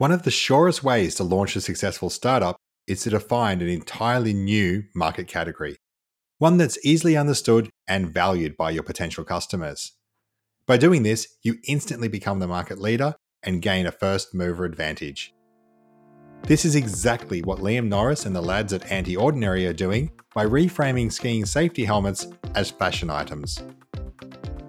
One of the surest ways to launch a successful startup is to define an entirely new market category, one that's easily understood and valued by your potential customers. By doing this, you instantly become the market leader and gain a first mover advantage. This is exactly what Liam Norris and the lads at Anti Ordinary are doing by reframing skiing safety helmets as fashion items.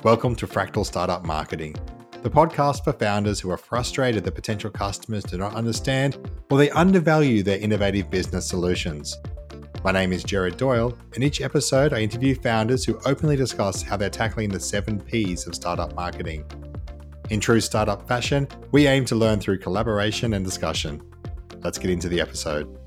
Welcome to Fractal Startup Marketing, the podcast for founders who are frustrated that potential customers do not understand or they undervalue their innovative business solutions. My name is Jared Doyle, and each episode I interview founders who openly discuss how they're tackling the seven P's of startup marketing. In true startup fashion, we aim to learn through collaboration and discussion. Let's get into the episode.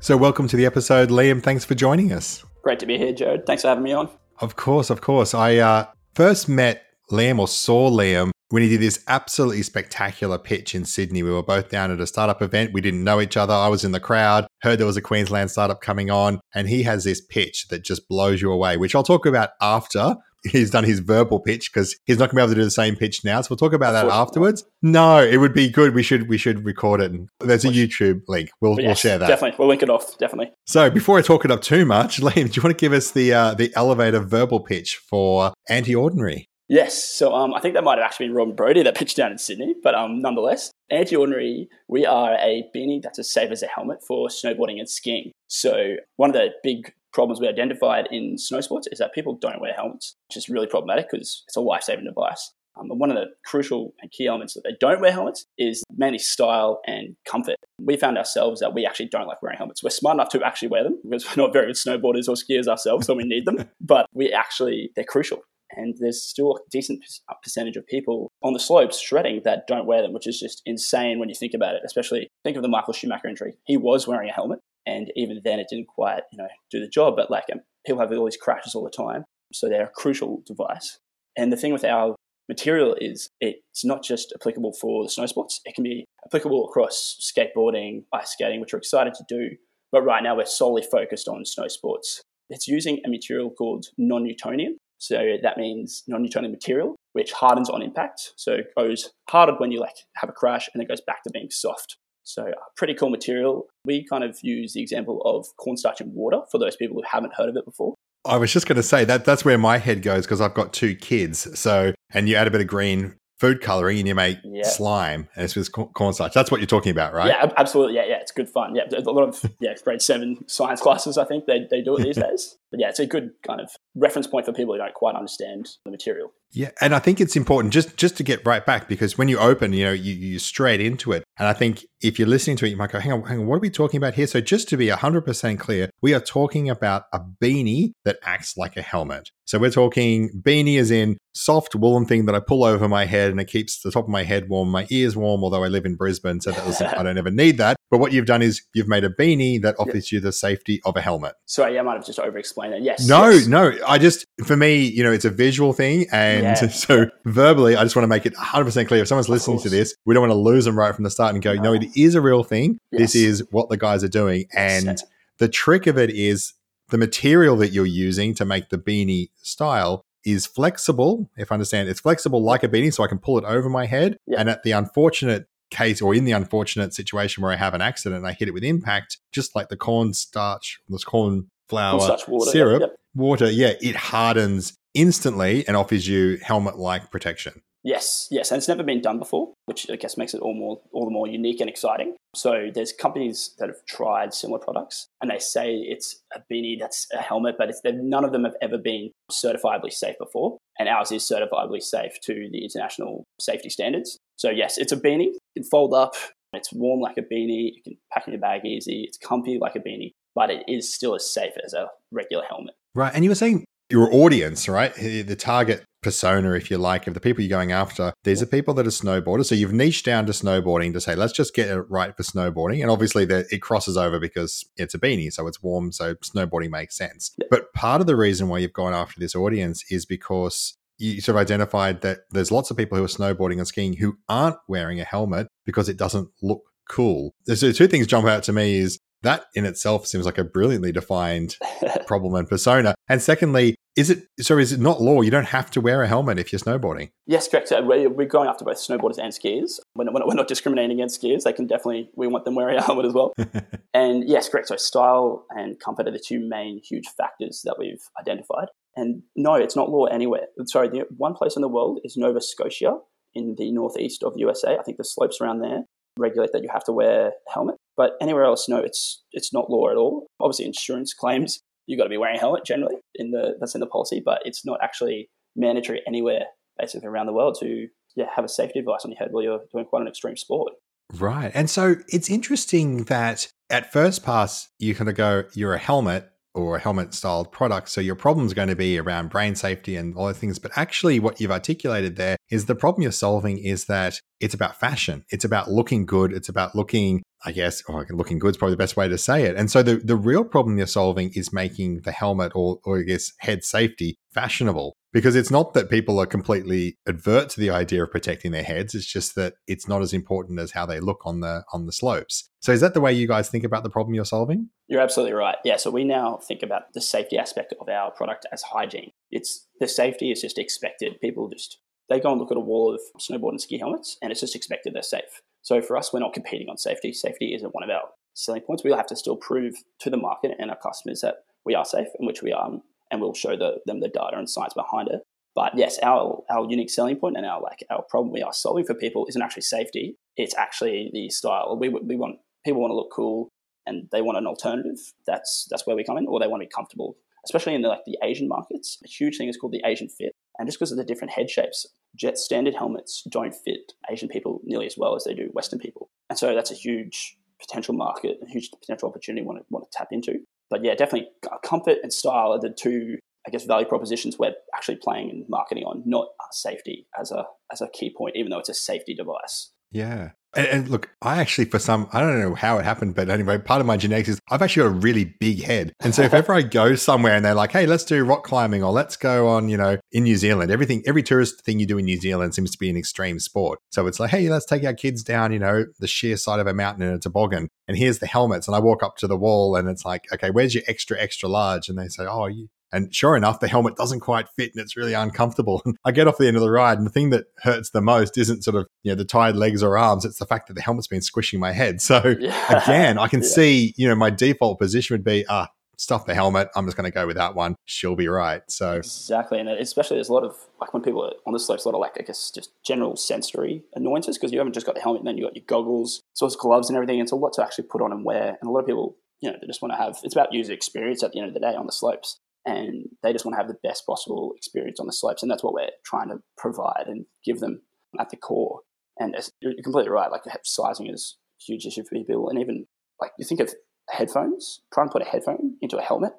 So, welcome to the episode, Liam. Thanks for joining us. Great to be here, Jared. Thanks for having me on. Of course, of course. I uh, first met Liam or saw Liam when he did this absolutely spectacular pitch in Sydney. We were both down at a startup event. We didn't know each other. I was in the crowd, heard there was a Queensland startup coming on, and he has this pitch that just blows you away, which I'll talk about after he's done his verbal pitch because he's not going to be able to do the same pitch now. So we'll talk about that afterwards. No, it would be good. We should we should record it. And there's a YouTube link. We'll yes, we'll share that. Definitely, we'll link it off. Definitely. So before I talk it up too much, Liam, do you want to give us the uh, the elevator verbal pitch for Anti Ordinary? Yes. So um, I think that might have actually been Rob and Brody that pitched down in Sydney, but um, nonetheless, Anti Ordinary, we are a beanie that's as safe as a helmet for snowboarding and skiing. So one of the big problems we identified in snow sports is that people don't wear helmets, which is really problematic because it's a life saving device. Um, and one of the crucial and key elements that they don't wear helmets is mainly style and comfort. We found ourselves that we actually don't like wearing helmets. We're smart enough to actually wear them because we're not very good snowboarders or skiers ourselves, so we need them. But we actually, they're crucial and there's still a decent percentage of people on the slopes shredding that don't wear them, which is just insane when you think about it. Especially think of the Michael Schumacher injury. He was wearing a helmet, and even then it didn't quite, you know, do the job. But like um, people have all these crashes all the time, so they're a crucial device. And the thing with our material is it's not just applicable for the snow sports; it can be applicable across skateboarding, ice skating, which we're excited to do. But right now we're solely focused on snow sports. It's using a material called non-Newtonian, so that means non-Newtonian material, which hardens on impact. So it goes harder when you like have a crash and it goes back to being soft. So uh, pretty cool material. We kind of use the example of cornstarch and water for those people who haven't heard of it before. I was just going to say that that's where my head goes because I've got two kids. So, and you add a bit of green food coloring and you make yeah. slime and it's with cornstarch. That's what you're talking about, right? Yeah, absolutely. Yeah, yeah, it's good fun. Yeah, a lot of yeah grade seven science classes. I think they they do it these days. But yeah, it's a good kind of reference point for people who don't quite understand the material. Yeah, and I think it's important just just to get right back because when you open, you know, you you straight into it, and I think if you're listening to it, you might go, "Hang on, hang on, what are we talking about here?" So just to be hundred percent clear, we are talking about a beanie that acts like a helmet. So we're talking beanie as in soft woolen thing that I pull over my head and it keeps the top of my head warm, my ears warm. Although I live in Brisbane, so that was, I don't ever need that. But what you've done is you've made a beanie that offers you the safety of a helmet. Sorry, I might have just over-explained it. Yes. No, yes. no. I just, for me, you know, it's a visual thing. And yeah. so verbally, I just want to make it 100% clear. If someone's listening to this, we don't want to lose them right from the start and go, no, no it is a real thing. Yes. This is what the guys are doing. And the trick of it is the material that you're using to make the beanie style is flexible. If I understand, it's flexible like a beanie, so I can pull it over my head. And at the unfortunate case or in the unfortunate situation where I have an accident and I hit it with impact, just like the cornstarch, this corn flour water, syrup, water, yeah, it hardens instantly and offers you helmet like protection. Yes, yes, and it's never been done before, which I guess makes it all more all the more unique and exciting. So there's companies that have tried similar products, and they say it's a beanie that's a helmet, but none of them have ever been certifiably safe before, and ours is certifiably safe to the international safety standards. So yes, it's a beanie. You can fold up. It's warm like a beanie. You can pack in your bag easy. It's comfy like a beanie, but it is still as safe as a regular helmet. Right. And you were saying your audience, right? The target persona, if you like, of the people you're going after, these are people that are snowboarders. So you've niched down to snowboarding to say, let's just get it right for snowboarding. And obviously, it crosses over because it's a beanie, so it's warm, so snowboarding makes sense. But part of the reason why you've gone after this audience is because you sort of identified that there's lots of people who are snowboarding and skiing who aren't wearing a helmet because it doesn't look cool. So two things jump out to me is that in itself seems like a brilliantly defined problem and persona. And secondly, is it so? Is it not law? You don't have to wear a helmet if you're snowboarding. Yes, correct. We're, we're going after both snowboarders and skiers. We're not, we're not discriminating against skiers. They can definitely. We want them wearing a helmet as well. and yes, correct. So style and comfort are the two main huge factors that we've identified. And no, it's not law anywhere. Sorry, the one place in the world is Nova Scotia in the northeast of USA. I think the slopes around there regulate that you have to wear a helmet. But anywhere else, no, it's it's not law at all. Obviously, insurance claims you've got to be wearing a helmet generally in the that's in the policy, but it's not actually mandatory anywhere basically around the world to yeah have a safety device on your head while you're doing quite an extreme sport. Right, and so it's interesting that at first pass you kind of go you're a helmet or a helmet styled product. So your problem is going to be around brain safety and all those things. But actually, what you've articulated there is the problem you're solving is that it's about fashion. It's about looking good. It's about looking, I guess, or oh, looking good is probably the best way to say it. And so the, the real problem you're solving is making the helmet or, or I guess head safety fashionable. Because it's not that people are completely advert to the idea of protecting their heads. It's just that it's not as important as how they look on the on the slopes. So is that the way you guys think about the problem you're solving? You're absolutely right. Yeah so we now think about the safety aspect of our product as hygiene. It's the safety is just expected. People just they go and look at a wall of snowboard and ski helmets and it's just expected they're safe so for us we're not competing on safety safety isn't one of our selling points we'll have to still prove to the market and our customers that we are safe and which we are and we'll show the, them the data and science behind it. But yes, our our unique selling point and our like our problem we are solving for people isn't actually safety. It's actually the style. We we want people want to look cool and they want an alternative. That's that's where we come in, or they want to be comfortable. Especially in the, like the Asian markets, a huge thing is called the Asian fit, and just because of the different head shapes, jet standard helmets don't fit Asian people nearly as well as they do Western people, and so that's a huge potential market, a huge potential opportunity we want to want to tap into but yeah, definitely uh, comfort and style are the two, I guess, value propositions we're actually playing and marketing on, not safety as a as a key point, even though it's a safety device. Yeah. And, and, look, I actually, for some, I don't know how it happened, but anyway, part of my genetics is I've actually got a really big head. And so if ever I go somewhere and they're like, hey, let's do rock climbing or let's go on, you know, in New Zealand, everything, every tourist thing you do in New Zealand seems to be an extreme sport. So it's like, hey, let's take our kids down, you know, the sheer side of a mountain in a toboggan. And here's the helmets. And I walk up to the wall and it's like, okay, where's your extra, extra large? And they say, oh, you, and sure enough, the helmet doesn't quite fit and it's really uncomfortable. I get off the end of the ride, and the thing that hurts the most isn't sort of, you know, the tired legs or arms. It's the fact that the helmet's been squishing my head. So yeah. again, I can yeah. see, you know, my default position would be, ah, stuff the helmet. I'm just going to go with that one. She'll be right. So exactly, and especially there's a lot of like when people are on the slopes, a lot of like I guess just general sensory annoyances because you haven't just got the helmet, and then you got your goggles, sorts of gloves and everything. It's a lot to actually put on and wear, and a lot of people, you know, they just want to have. It's about user experience at the end of the day on the slopes and they just want to have the best possible experience on the slopes, and that's what we're trying to provide and give them at the core. And you're completely right; like sizing is a huge issue for people, and even like you think of headphones. Try and put a headphone into a helmet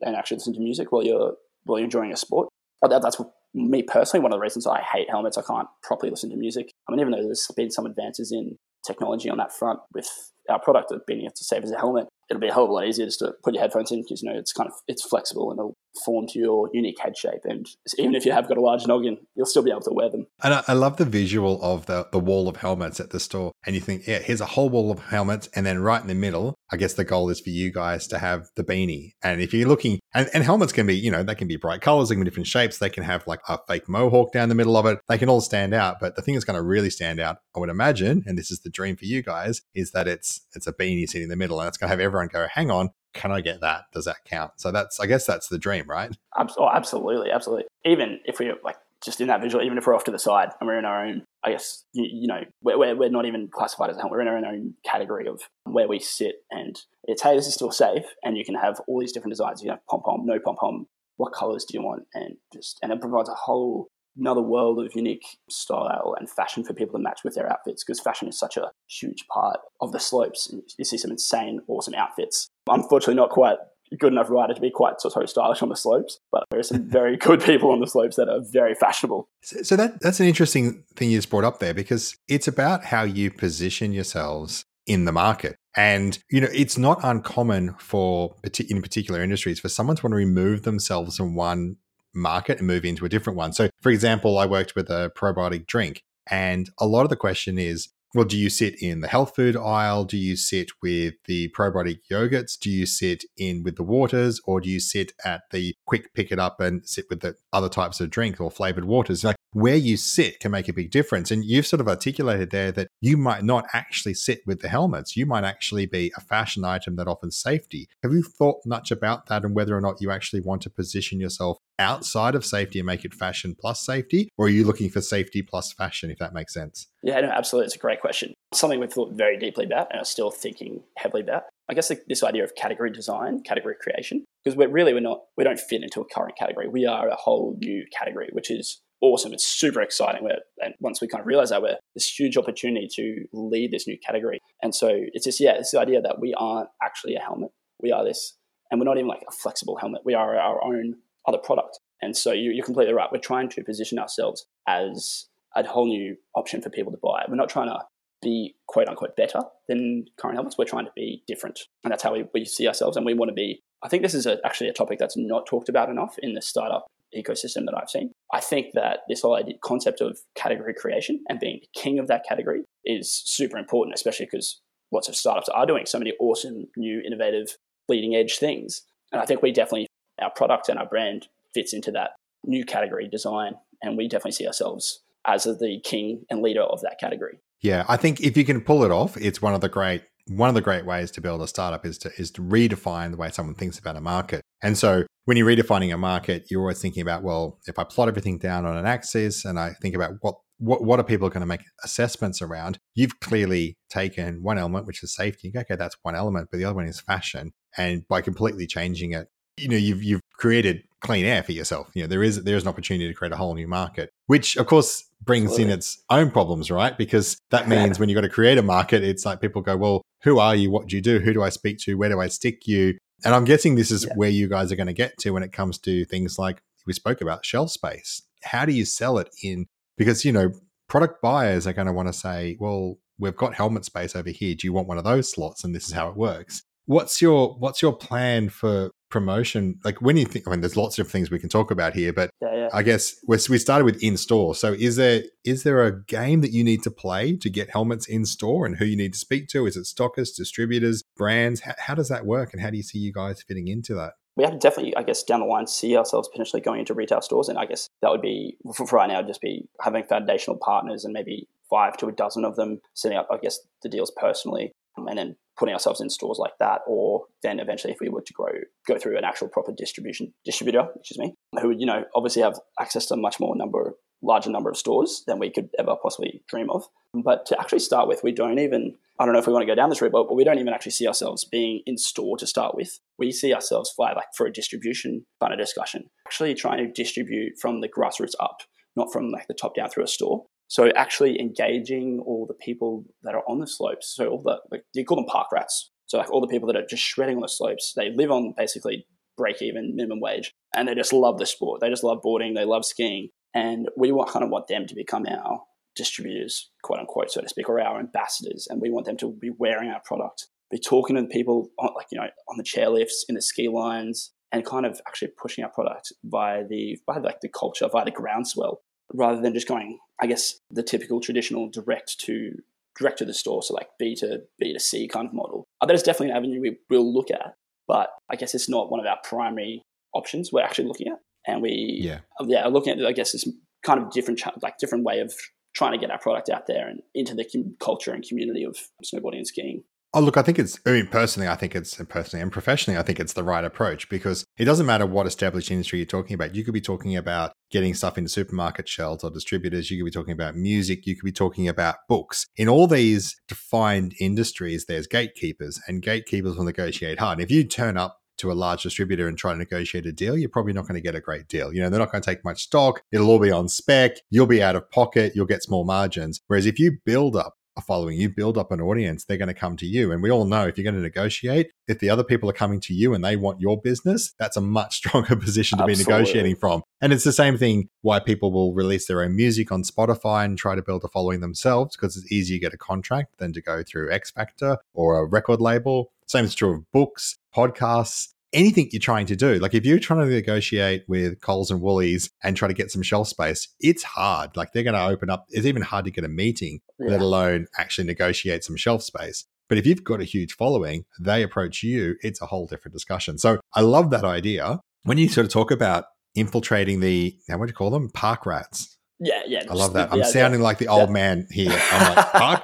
and actually listen to music while you're while you're enjoying a sport. That, that's me personally one of the reasons I hate helmets. I can't properly listen to music. I mean, even though there's been some advances in technology on that front with our product of being able to save as a helmet, it'll be a a lot easier just to put your headphones in because you know it's kind of it's flexible and it'll form to your unique head shape. And even if you have got a large noggin, you'll still be able to wear them. And I, I, love the visual of the, the wall of helmets at the store. And you think, yeah, here's a whole wall of helmets. And then right in the middle, I guess the goal is for you guys to have the beanie. And if you're looking, and, and helmets can be, you know, they can be bright colors, they can be different shapes. They can have like a fake mohawk down the middle of it. They can all stand out. But the thing that's going to really stand out, I would imagine, and this is the dream for you guys, is that it's it's a beanie sitting in the middle and it's going to have everyone go, hang on, can I get that? Does that count? So that's, I guess that's the dream, right? Oh, absolutely, absolutely. Even if we're like just in that visual, even if we're off to the side and we're in our own, I guess, you, you know, we're, we're, not even classified as a helmet. We're in our own category of where we sit. And it's, hey, this is still safe. And you can have all these different designs. You have pom pom, no pom pom. What colors do you want? And just, and it provides a whole another world of unique style and fashion for people to match with their outfits because fashion is such a huge part of the slopes. You see some insane, awesome outfits. Unfortunately, not quite good enough rider to be quite sort of stylish on the slopes, but there are some very good people on the slopes that are very fashionable. So, so that that's an interesting thing you just brought up there because it's about how you position yourselves in the market. And you know, it's not uncommon for in particular industries for someone to want to remove themselves from one market and move into a different one. So, for example, I worked with a probiotic drink, and a lot of the question is well, do you sit in the health food aisle? Do you sit with the probiotic yogurts? Do you sit in with the waters, or do you sit at the quick pick it up and sit with the other types of drink or flavored waters? Like where you sit can make a big difference. And you've sort of articulated there that you might not actually sit with the helmets. You might actually be a fashion item that offers safety. Have you thought much about that and whether or not you actually want to position yourself outside of safety and make it fashion plus safety? Or are you looking for safety plus fashion, if that makes sense? Yeah, no, absolutely. It's a great question. Something we've thought very deeply about and are still thinking heavily about. I guess this idea of category design, category creation, because we're really we're not we don't fit into a current category. We are a whole new category, which is awesome. It's super exciting. We're, and once we kind of realize that, we're this huge opportunity to lead this new category. And so it's just yeah, it's the idea that we aren't actually a helmet. We are this, and we're not even like a flexible helmet. We are our own other product. And so you're completely right. We're trying to position ourselves as a whole new option for people to buy. We're not trying to be quote unquote better than current helmets. We're trying to be different. And that's how we, see ourselves. And we want to be, I think this is a, actually a topic that's not talked about enough in the startup ecosystem that I've seen. I think that this whole idea, concept of category creation and being the king of that category is super important, especially because lots of startups are doing so many awesome, new, innovative, bleeding edge things. And I think we definitely, our product and our brand fits into that new category design. And we definitely see ourselves as the king and leader of that category. Yeah, I think if you can pull it off, it's one of the great one of the great ways to build a startup is to is to redefine the way someone thinks about a market. And so when you're redefining a market, you're always thinking about, well, if I plot everything down on an axis and I think about what what, what are people going to make assessments around? You've clearly taken one element, which is safety. Okay, that's one element, but the other one is fashion. And by completely changing it, you know, you've you've created clean air for yourself. You know, there is there is an opportunity to create a whole new market, which of course brings Absolutely. in its own problems, right? Because that means when you've got to create a market, it's like people go, well, who are you? What do you do? Who do I speak to? Where do I stick you? And I'm guessing this is yeah. where you guys are going to get to when it comes to things like we spoke about shelf space. How do you sell it in? Because, you know, product buyers are going to want to say, well, we've got helmet space over here. Do you want one of those slots? And this is how it works. What's your what's your plan for promotion? Like when you think, I mean, there's lots of things we can talk about here, but yeah, yeah. I guess we started with in store. So is there is there a game that you need to play to get helmets in store, and who you need to speak to? Is it stockers distributors, brands? How, how does that work, and how do you see you guys fitting into that? we have to definitely, I guess, down the line, see ourselves potentially going into retail stores. And I guess that would be, for right now, just be having foundational partners and maybe five to a dozen of them setting up, I guess, the deals personally and then putting ourselves in stores like that, or then eventually if we were to grow, go through an actual proper distribution distributor, which is me, who would you know obviously have access to a much more number, larger number of stores than we could ever possibly dream of. But to actually start with, we don't even. I don't know if we want to go down this route, but we don't even actually see ourselves being in store to start with. We see ourselves fly like for a distribution kind of discussion, actually trying to distribute from the grassroots up, not from like the top down through a store. So actually engaging all the people that are on the slopes. So all the like, you call them park rats. So like all the people that are just shredding on the slopes. They live on basically break even minimum wage, and they just love the sport. They just love boarding. They love skiing, and we want kind of want them to become our distributors, quote unquote, so to speak, or our ambassadors, and we want them to be wearing our product, be talking to the people on, like you know on the chairlifts, in the ski lines, and kind of actually pushing our product via the by like the culture, via the groundswell rather than just going, I guess, the typical traditional direct to direct to the store, so like B to B to C kind of model. Uh, that is definitely an avenue we will look at, but I guess it's not one of our primary options we're actually looking at. And we, yeah, uh, yeah, looking at I guess this kind of different, like different way of trying to get our product out there and into the culture and community of snowboarding and skiing. Oh, look, I think it's, I mean, personally, I think it's, personally and professionally, I think it's the right approach because it doesn't matter what established industry you're talking about. You could be talking about getting stuff into supermarket shelves or distributors. You could be talking about music. You could be talking about books. In all these defined industries, there's gatekeepers and gatekeepers will negotiate hard. If you turn up to a large distributor and try to negotiate a deal, you're probably not going to get a great deal. You know, they're not going to take much stock. It'll all be on spec. You'll be out of pocket. You'll get small margins. Whereas if you build up a following, you build up an audience, they're going to come to you. And we all know if you're going to negotiate, if the other people are coming to you and they want your business, that's a much stronger position to Absolutely. be negotiating from. And it's the same thing why people will release their own music on Spotify and try to build a following themselves because it's easier to get a contract than to go through X Factor or a record label. Same is true of books, podcasts, anything you're trying to do. Like if you're trying to negotiate with Coles and Woolies and try to get some shelf space, it's hard. Like they're going to open up. It's even hard to get a meeting, yeah. let alone actually negotiate some shelf space. But if you've got a huge following, they approach you, it's a whole different discussion. So I love that idea. When you sort of talk about infiltrating the, what do you call them? Park rats. Yeah, yeah. I love that. I'm sounding like the old yeah. man here. I'm like, park,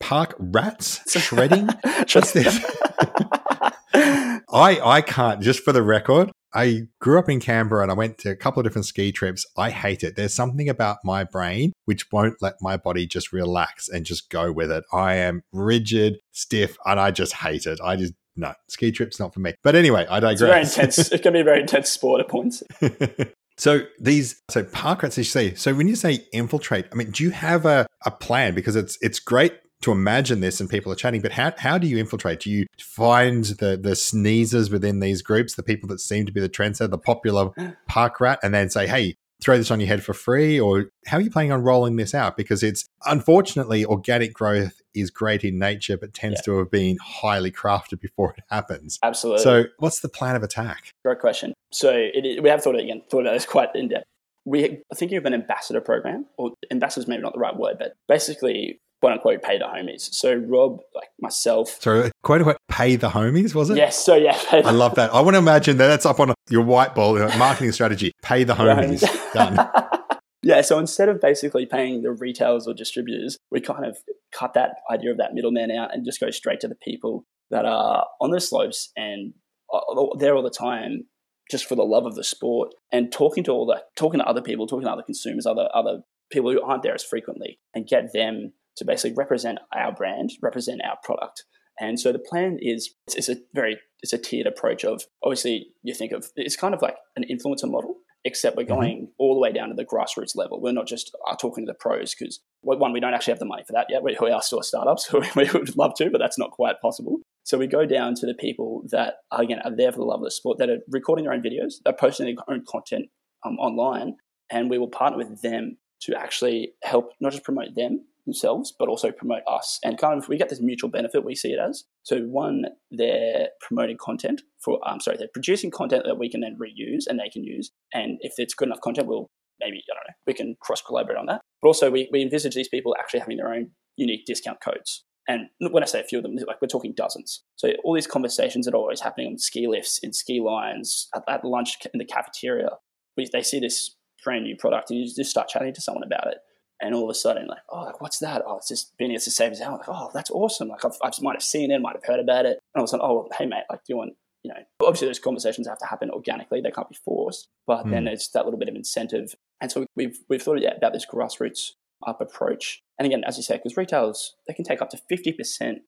park rats shredding? What's this? I, I can't, just for the record, I grew up in Canberra and I went to a couple of different ski trips. I hate it. There's something about my brain which won't let my body just relax and just go with it. I am rigid, stiff, and I just hate it. I just no ski trips not for me. But anyway, I digress. It's very intense. it can be a very intense sport at points. So these so park rats, you say. So when you say infiltrate, I mean, do you have a, a plan? Because it's it's great to imagine this and people are chatting, but how, how do you infiltrate? Do you find the the sneezers within these groups, the people that seem to be the trendsetter, the popular park rat, and then say, hey, throw this on your head for free? Or how are you planning on rolling this out? Because it's unfortunately organic growth is great in nature, but tends yeah. to have been highly crafted before it happens. Absolutely. So what's the plan of attack? Great question. So it, we have thought it again, thought it was quite in depth. We are thinking of an ambassador program, or ambassador is maybe not the right word, but basically quote unquote pay the homies. So Rob, like myself. So quote unquote pay the homies, was it? Yes. So yeah. I love that. I want to imagine that that's up on your whiteboard, marketing strategy. Pay the homies. Done. Yeah, so instead of basically paying the retailers or distributors, we kind of cut that idea of that middleman out and just go straight to the people that are on the slopes and uh, there all the time just for the love of the sport and talking to all the talking to other people, talking to other consumers, other other people who aren't there as frequently and get them to basically represent our brand, represent our product. And so the plan is it's, a very it's a tiered approach of obviously you think of it's kind of like an influencer model, except we're mm-hmm. going mm-hmm. all the way down to the grassroots level. We're not just uh, talking to the pros because one we don't actually have the money for that yet. We, we are still startups. So we would love to, but that's not quite possible. So we go down to the people that are, again are there for the love of the sport, that are recording their own videos, they're posting their own content um, online, and we will partner with them to actually help not just promote them themselves, but also promote us. And kind of we get this mutual benefit, we see it as. So one, they're promoting content for I'm um sorry, they're producing content that we can then reuse and they can use. And if it's good enough content, we'll maybe, I don't know, we can cross collaborate on that. But also we, we envisage these people actually having their own unique discount codes. And when I say a few of them, like we're talking dozens. So all these conversations that are always happening on ski lifts, in ski lines, at, at lunch in the cafeteria, we, they see this brand new product and you just start chatting to someone about it and all of a sudden, like, oh, like, what's that? Oh, it's just beanie. It's the same as Like, oh, that's awesome. Like, I've, I might have seen it, might have heard about it. And all of a sudden, oh, hey, mate, like, do you want, you know, obviously those conversations have to happen organically. They can't be forced. But mm. then there's that little bit of incentive. And so we've, we've thought yeah, about this grassroots up approach. And again, as you say, because retailers, they can take up to 50%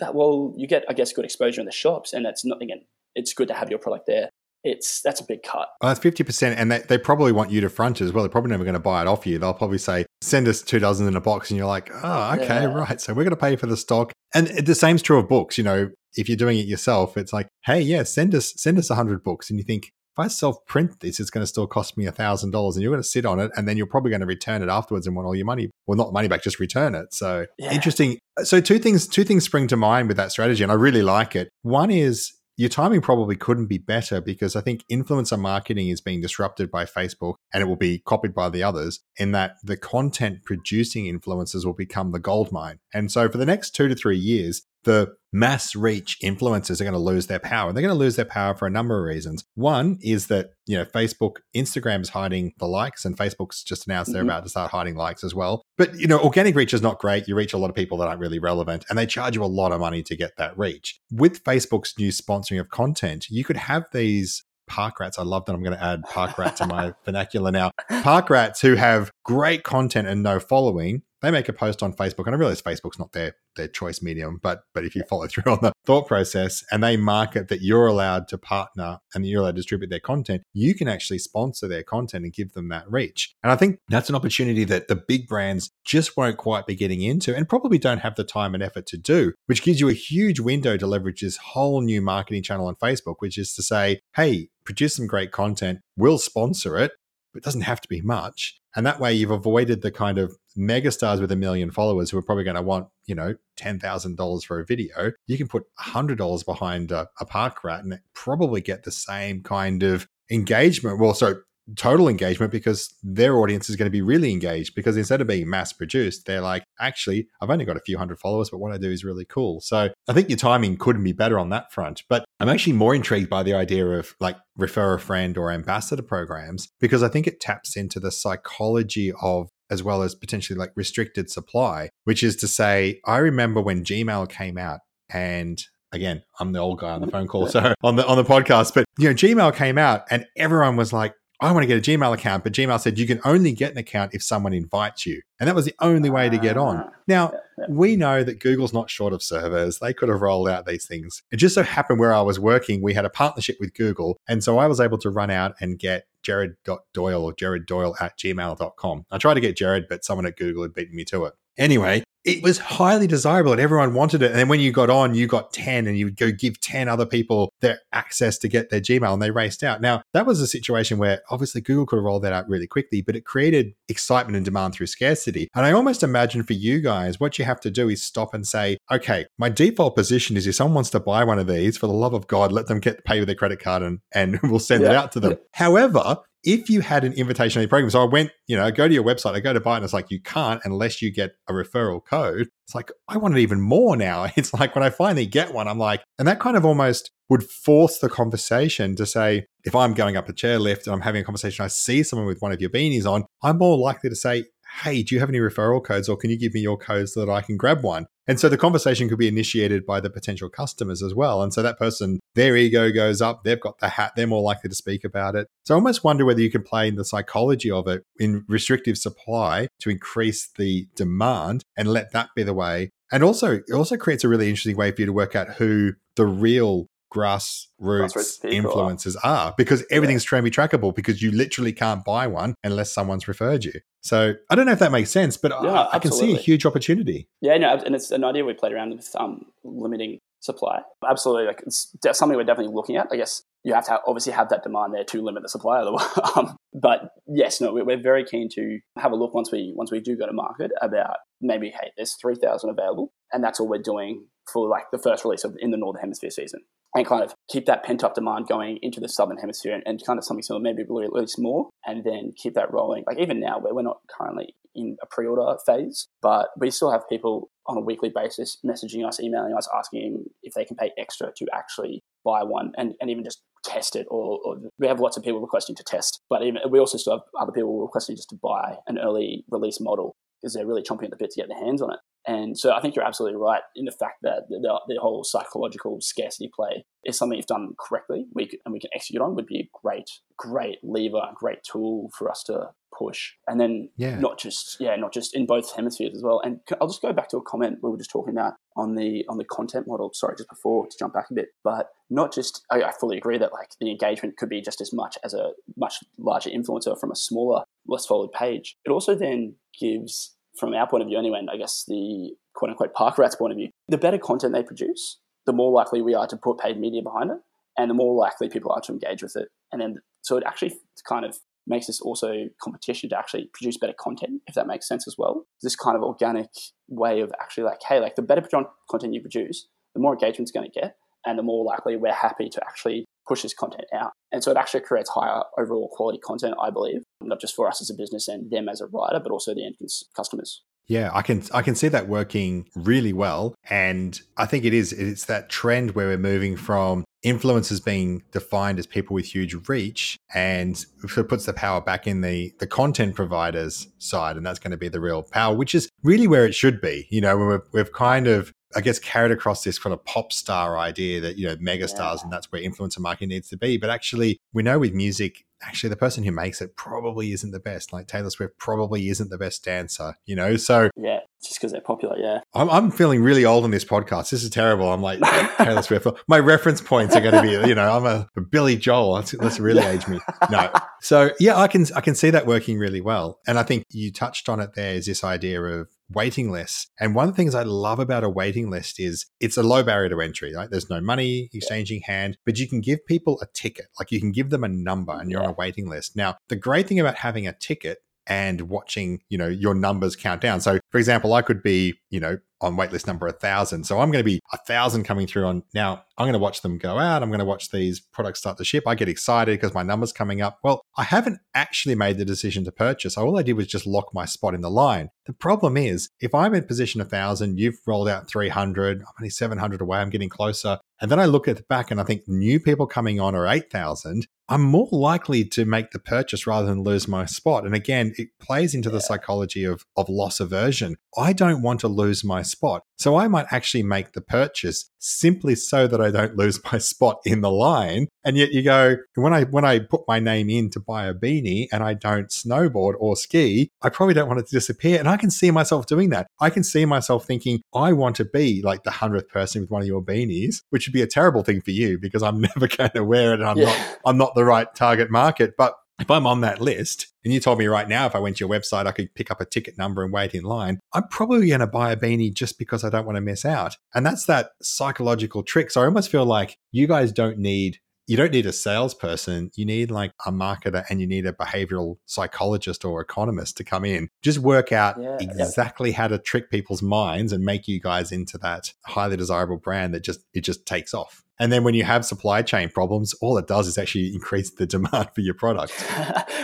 that, well, you get, I guess, good exposure in the shops. And that's not, again, it's good to have your product there it's that's a big cut. Well, that's fifty percent, and they, they probably want you to front as well. They're probably never going to buy it off you. They'll probably say, "Send us two dozen in a box," and you're like, "Oh, okay, yeah. right." So we're going to pay for the stock, and the same's true of books. You know, if you're doing it yourself, it's like, "Hey, yeah, send us send us a hundred books," and you think, if I self print this, it's going to still cost me a thousand dollars, and you're going to sit on it, and then you're probably going to return it afterwards and want all your money. Well, not money back, just return it. So yeah. interesting. So two things, two things spring to mind with that strategy, and I really like it. One is your timing probably couldn't be better because I think influencer marketing is being disrupted by Facebook and it will be copied by the others, in that the content producing influencers will become the gold mine. And so for the next two to three years, the mass reach influencers are going to lose their power. And they're going to lose their power for a number of reasons. One is that, you know, Facebook, Instagram is hiding the likes and Facebook's just announced they're mm-hmm. about to start hiding likes as well. But, you know, organic reach is not great. You reach a lot of people that aren't really relevant and they charge you a lot of money to get that reach. With Facebook's new sponsoring of content, you could have these park rats. I love that I'm going to add park rat to my vernacular now. Park rats who have great content and no following they make a post on Facebook, and I realize Facebook's not their their choice medium, but but if you follow through on the thought process and they market that you're allowed to partner and you're allowed to distribute their content, you can actually sponsor their content and give them that reach. And I think that's an opportunity that the big brands just won't quite be getting into and probably don't have the time and effort to do, which gives you a huge window to leverage this whole new marketing channel on Facebook, which is to say, hey, produce some great content, we'll sponsor it. But it doesn't have to be much And that way you've avoided the kind of megastars with a million followers who are probably going to want, you know, $10,000 for a video. You can put $100 behind a, a park rat and probably get the same kind of engagement. Well, so total engagement because their audience is going to be really engaged because instead of being mass produced, they're like, actually, I've only got a few hundred followers, but what I do is really cool. So I think your timing couldn't be better on that front. But I'm actually more intrigued by the idea of like refer a friend or ambassador programs because I think it taps into the psychology of as well as potentially like restricted supply, which is to say, I remember when Gmail came out and again, I'm the old guy on the phone call, so on the on the podcast. But you know, Gmail came out and everyone was like, I want to get a Gmail account, but Gmail said you can only get an account if someone invites you. And that was the only way to get on. Ah, now, we know that Google's not short of servers. They could have rolled out these things. It just so happened where I was working, we had a partnership with Google. And so I was able to run out and get jared.doyle or jareddoyle at gmail.com. I tried to get Jared, but someone at Google had beaten me to it. Anyway, it was highly desirable and everyone wanted it. And then when you got on, you got 10 and you would go give 10 other people their access to get their Gmail and they raced out. Now, that was a situation where obviously Google could have rolled that out really quickly, but it created excitement and demand through scarcity. And I almost imagine for you guys, what you have to do is stop and say, okay, my default position is if someone wants to buy one of these, for the love of God, let them get pay with their credit card and, and we'll send yeah. it out to them. However, if you had an invitation only program, so I went, you know, I go to your website, I go to buy it, and it's like, you can't unless you get a referral code. It's like, I want it even more now. It's like when I finally get one, I'm like, and that kind of almost would force the conversation to say, if I'm going up a chairlift and I'm having a conversation, I see someone with one of your beanies on, I'm more likely to say, hey, do you have any referral codes or can you give me your codes so that I can grab one? And so the conversation could be initiated by the potential customers as well. And so that person, their ego goes up, they've got the hat, they're more likely to speak about it. So I almost wonder whether you can play in the psychology of it in restrictive supply to increase the demand and let that be the way. And also, it also creates a really interesting way for you to work out who the real grassroots, grassroots influencers are. are because everything's yeah. be trackable because you literally can't buy one unless someone's referred you. So I don't know if that makes sense, but yeah, I, I, can see a huge opportunity. Yeah, no, and it's an idea we played around with um, limiting supply. Absolutely, like it's something we're definitely looking at. I guess you have to have, obviously have that demand there to limit the supply. um, but yes, no, we're very keen to have a look once we once we do go to market about maybe hey, there's three thousand available, and that's all we're doing for like the first release of in the northern hemisphere season and kind of keep that pent up demand going into the southern hemisphere and, and kind of something similar, maybe release more and then keep that rolling. Like even now, where we're not currently in a pre order phase, but we still have people on a weekly basis messaging us, emailing us, asking if they can pay extra to actually buy one and, and even just test it or, or, we have lots of people requesting to test but even we also still have other people requesting just to buy an early release model because they're really chomping at the bit to get their hands on it and so I think you're absolutely right in the fact that the, the whole psychological scarcity play is something if done correctly we can, and we can execute on would be a great, great lever, great tool for us to push. And then yeah. not just yeah, not just in both hemispheres as well. And I'll just go back to a comment we were just talking about on the on the content model. Sorry, just before to jump back a bit, but not just I, I fully agree that like the engagement could be just as much as a much larger influencer from a smaller, less followed page. It also then gives from our point of view anyway, and I guess the quote unquote park rat's point of view, the better content they produce, the more likely we are to put paid media behind it, and the more likely people are to engage with it. And then, so it actually kind of makes this also competition to actually produce better content, if that makes sense as well. This kind of organic way of actually like, hey, like the better content you produce, the more engagement it's going to get, and the more likely we're happy to actually push this content out. And so it actually creates higher overall quality content, I believe, not just for us as a business and them as a writer, but also the end customers. Yeah, I can I can see that working really well, and I think it is it's that trend where we're moving from influencers being defined as people with huge reach, and sort puts the power back in the the content providers side, and that's going to be the real power, which is really where it should be. You know, we've, we've kind of I guess carried across this kind of pop star idea that you know megastars yeah. and that's where influencer marketing needs to be. But actually, we know with music, actually the person who makes it probably isn't the best. Like Taylor Swift probably isn't the best dancer, you know. So yeah, just because they're popular. Yeah, I'm, I'm feeling really old in this podcast. This is terrible. I'm like Taylor Swift. My reference points are going to be, you know, I'm a, a Billy Joel. Let's really age me. No. So yeah, I can I can see that working really well. And I think you touched on it. There is this idea of waiting lists. And one of the things I love about a waiting list is it's a low barrier to entry. Right? There's no money exchanging hand, but you can give people a ticket. Like you can give them a number and you're on a waiting list. Now, the great thing about having a ticket and watching, you know, your numbers count down. So, for example, I could be, you know, on waitlist number a thousand. So I'm going to be a thousand coming through on now. I'm going to watch them go out. I'm going to watch these products start to ship. I get excited because my number's coming up. Well, I haven't actually made the decision to purchase. All I did was just lock my spot in the line. The problem is if I'm in position a thousand, you've rolled out 300, I'm only 700 away, I'm getting closer. And then I look at the back and I think new people coming on are 8,000. I'm more likely to make the purchase rather than lose my spot. And again, it plays into yeah. the psychology of, of loss aversion. I don't want to lose my spot. So I might actually make the purchase simply so that I don't lose my spot in the line. And yet you go, when I when I put my name in to buy a beanie and I don't snowboard or ski, I probably don't want it to disappear. And I can see myself doing that. I can see myself thinking, I want to be like the hundredth person with one of your beanies, which would be a terrible thing for you because I'm never going to wear it and I'm yeah. not I'm not the right target market. But if I'm on that list and you told me right now if I went to your website I could pick up a ticket number and wait in line, I'm probably going to buy a beanie just because I don't want to miss out. And that's that psychological trick. So I almost feel like you guys don't need you don't need a salesperson. You need like a marketer and you need a behavioral psychologist or economist to come in. Just work out yeah, exactly how to trick people's minds and make you guys into that highly desirable brand that just it just takes off. And then when you have supply chain problems, all it does is actually increase the demand for your product.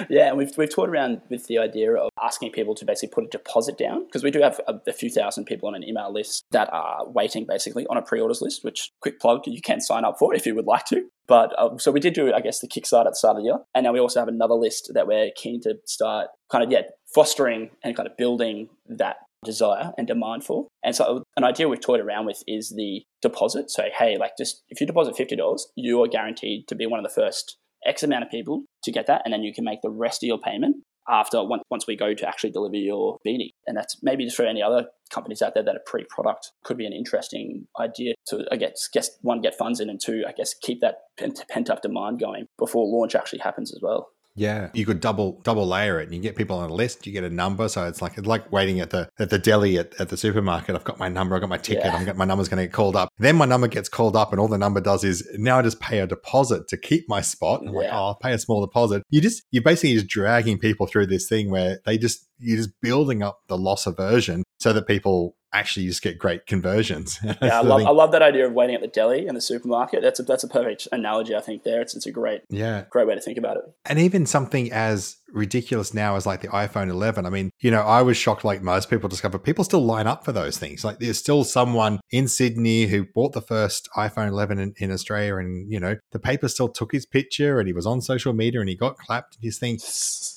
yeah, and we've, we've toured around with the idea of asking people to basically put a deposit down because we do have a, a, few thousand people on an email list that are waiting basically on a pre-orders list, which quick plug, you can sign up for if you would like to. But uh, so we did do, I guess, the Kickstarter at the start of the year. And now we also have another list that we're keen to start kind of, yeah, fostering and kind of building that desire and demand for. And so an idea we've toyed around with is the deposit. So, hey, like just if you deposit $50, you are guaranteed to be one of the first X amount of people to get that. And then you can make the rest of your payment after once we go to actually deliver your beanie. And that's maybe just for any other companies out there that are pre-product could be an interesting idea to, I guess, guess one, get funds in and two, I guess, keep that pent up demand going before launch actually happens as well. Yeah, you could double double layer it, and you get people on a list. You get a number, so it's like it's like waiting at the at the deli at, at the supermarket. I've got my number, I've got my ticket, yeah. I'm got my number's going to get called up. Then my number gets called up, and all the number does is now I just pay a deposit to keep my spot. I'm yeah. like, oh, I'll pay a small deposit. You just you're basically just dragging people through this thing where they just you're just building up the loss aversion so that people actually you just get great conversions. yeah, I love, I love that idea of waiting at the deli and the supermarket. That's a, that's a perfect analogy, I think. There, it's, it's a great yeah great way to think about it. And even something as ridiculous now as like the iPhone 11. I mean, you know, I was shocked, like most people discover, people still line up for those things. Like there's still someone in Sydney who bought the first iPhone 11 in, in Australia, and you know, the paper still took his picture, and he was on social media, and he got clapped his thing,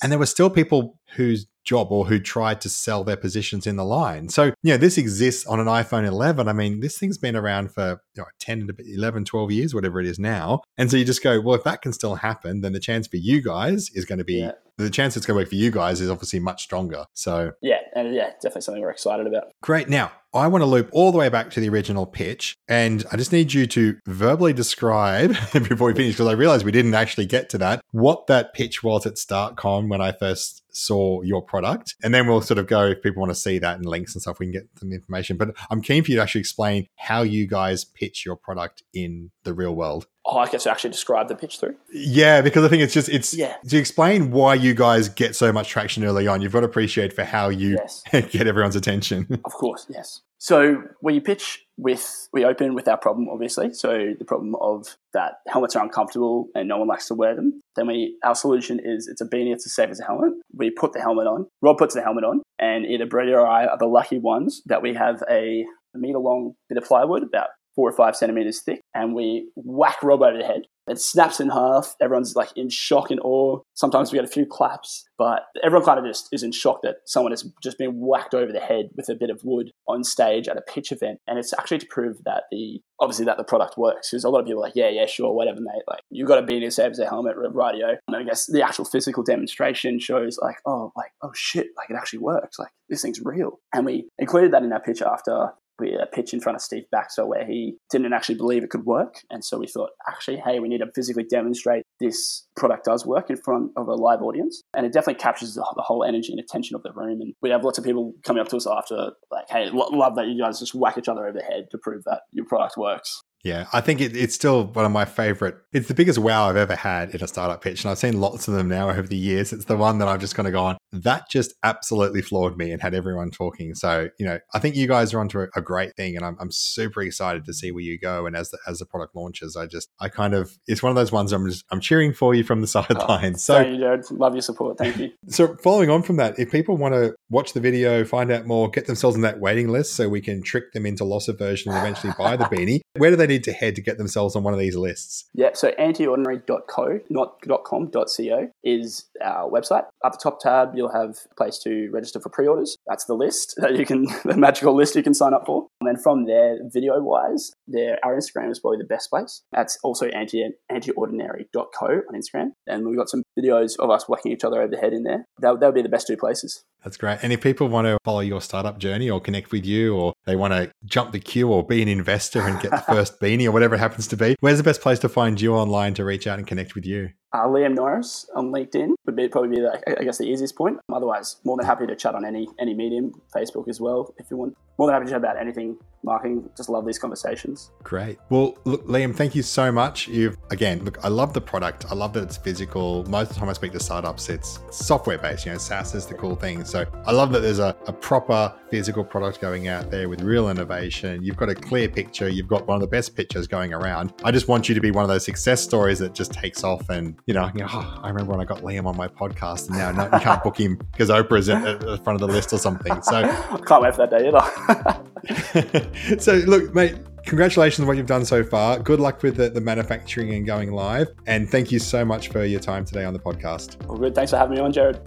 and there were still people whose job or who tried to sell their positions in the line. So, you know, this exists on an iPhone 11. I mean, this thing's been around for you know, 10, 11, 12 years, whatever it is now. And so you just go, well, if that can still happen, then the chance for you guys is going to be yeah the chance it's going to work for you guys is obviously much stronger. So yeah, and yeah, definitely something we're excited about. Great. Now I want to loop all the way back to the original pitch, and I just need you to verbally describe before we finish because I realized we didn't actually get to that what that pitch was at StartCon when I first saw your product, and then we'll sort of go if people want to see that and links and stuff, we can get some information. But I'm keen for you to actually explain how you guys pitch your product in the real world. I guess to actually describe the pitch through. Yeah, because I think it's just it's yeah. to explain why you guys get so much traction early on. You've got to appreciate for how you yes. get everyone's attention. Of course, yes. So we pitch with we open with our problem, obviously. So the problem of that helmets are uncomfortable and no one likes to wear them. Then we our solution is it's a beanie, it's as safe as a helmet. We put the helmet on. Rob puts the helmet on, and either Brady or I are the lucky ones that we have a meter long bit of plywood, about four or five centimeters thick, and we whack Rob over the head. It snaps in half. Everyone's like in shock and awe. Sometimes we get a few claps, but everyone kind of just is in shock that someone has just been whacked over the head with a bit of wood on stage at a pitch event. And it's actually to prove that the obviously that the product works. Because a lot of people are like, yeah, yeah, sure, whatever, mate. Like you've got to be to save as a helmet, radio. And I guess the actual physical demonstration shows like, oh, like oh shit, like it actually works. Like this thing's real. And we included that in our pitch after a pitch in front of Steve Baxter where he didn't actually believe it could work. And so we thought, actually, hey, we need to physically demonstrate this product does work in front of a live audience. And it definitely captures the, the whole energy and attention of the room. And we have lots of people coming up to us after, like, hey, love that you guys just whack each other over the head to prove that your product works. Yeah, I think it, it's still one of my favorite. It's the biggest wow I've ever had in a startup pitch. And I've seen lots of them now over the years. It's the one that I've just kind of gone, that just absolutely floored me and had everyone talking. So, you know, I think you guys are onto a, a great thing and I'm, I'm super excited to see where you go. And as the, as the product launches, I just, I kind of, it's one of those ones I'm just, I'm cheering for you from the oh, sidelines. Oh, so, you, Jared. Love your support. Thank you. So, following on from that, if people want to watch the video, find out more, get themselves on that waiting list so we can trick them into loss aversion and eventually buy the beanie, where do they need to head to get themselves on one of these lists? Yeah, so antiordinary.co, not .com, .co is our website. At the top tab, you'll have a place to register for pre-orders. That's the list that you can, the magical list you can sign up for. And then from there, video-wise, there, our Instagram is probably the best place. That's also anti, antiordinary.co on Instagram. And we've got some videos of us whacking each other over the head in there. That, that would be the best two places. That's great. And if people want to follow your startup journey or connect with you, or they want to jump the queue or be an investor and get the first beanie or whatever it happens to be, where's the best place to find you online to reach out and connect with you? Uh, Liam Norris on LinkedIn would be probably be the, I guess the easiest point. Otherwise, more than happy to chat on any any medium, Facebook as well, if you want. More than happy to chat about anything marketing. Just love these conversations. Great. Well, look, Liam, thank you so much. You've again, look, I love the product. I love that it's physical. Most of the time I speak to startups, it's software based. You know, SaaS is the cool thing. So I love that there's a, a proper physical product going out there with real innovation. You've got a clear picture. You've got one of the best pictures going around. I just want you to be one of those success stories that just takes off. And you know, you know oh, I remember when I got Liam on my podcast, and now no, you can't book him because Oprah's at the front of the list or something. So I can't wait for that day either. so look, mate. Congratulations on what you've done so far. Good luck with the, the manufacturing and going live. And thank you so much for your time today on the podcast. Well, good. Thanks for having me on, Jared.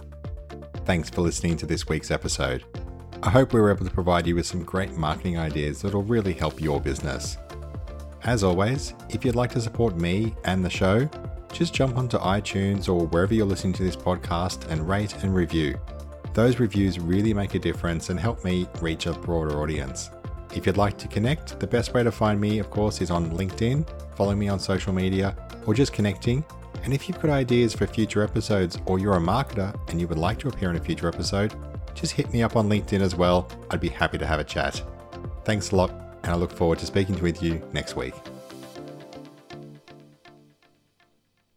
Thanks for listening to this week's episode. I hope we were able to provide you with some great marketing ideas that'll really help your business. As always, if you'd like to support me and the show, just jump onto iTunes or wherever you're listening to this podcast and rate and review. Those reviews really make a difference and help me reach a broader audience. If you'd like to connect, the best way to find me, of course, is on LinkedIn, follow me on social media, or just connecting. And if you've got ideas for future episodes or you're a marketer and you would like to appear in a future episode, just hit me up on LinkedIn as well. I'd be happy to have a chat. Thanks a lot, and I look forward to speaking with you next week.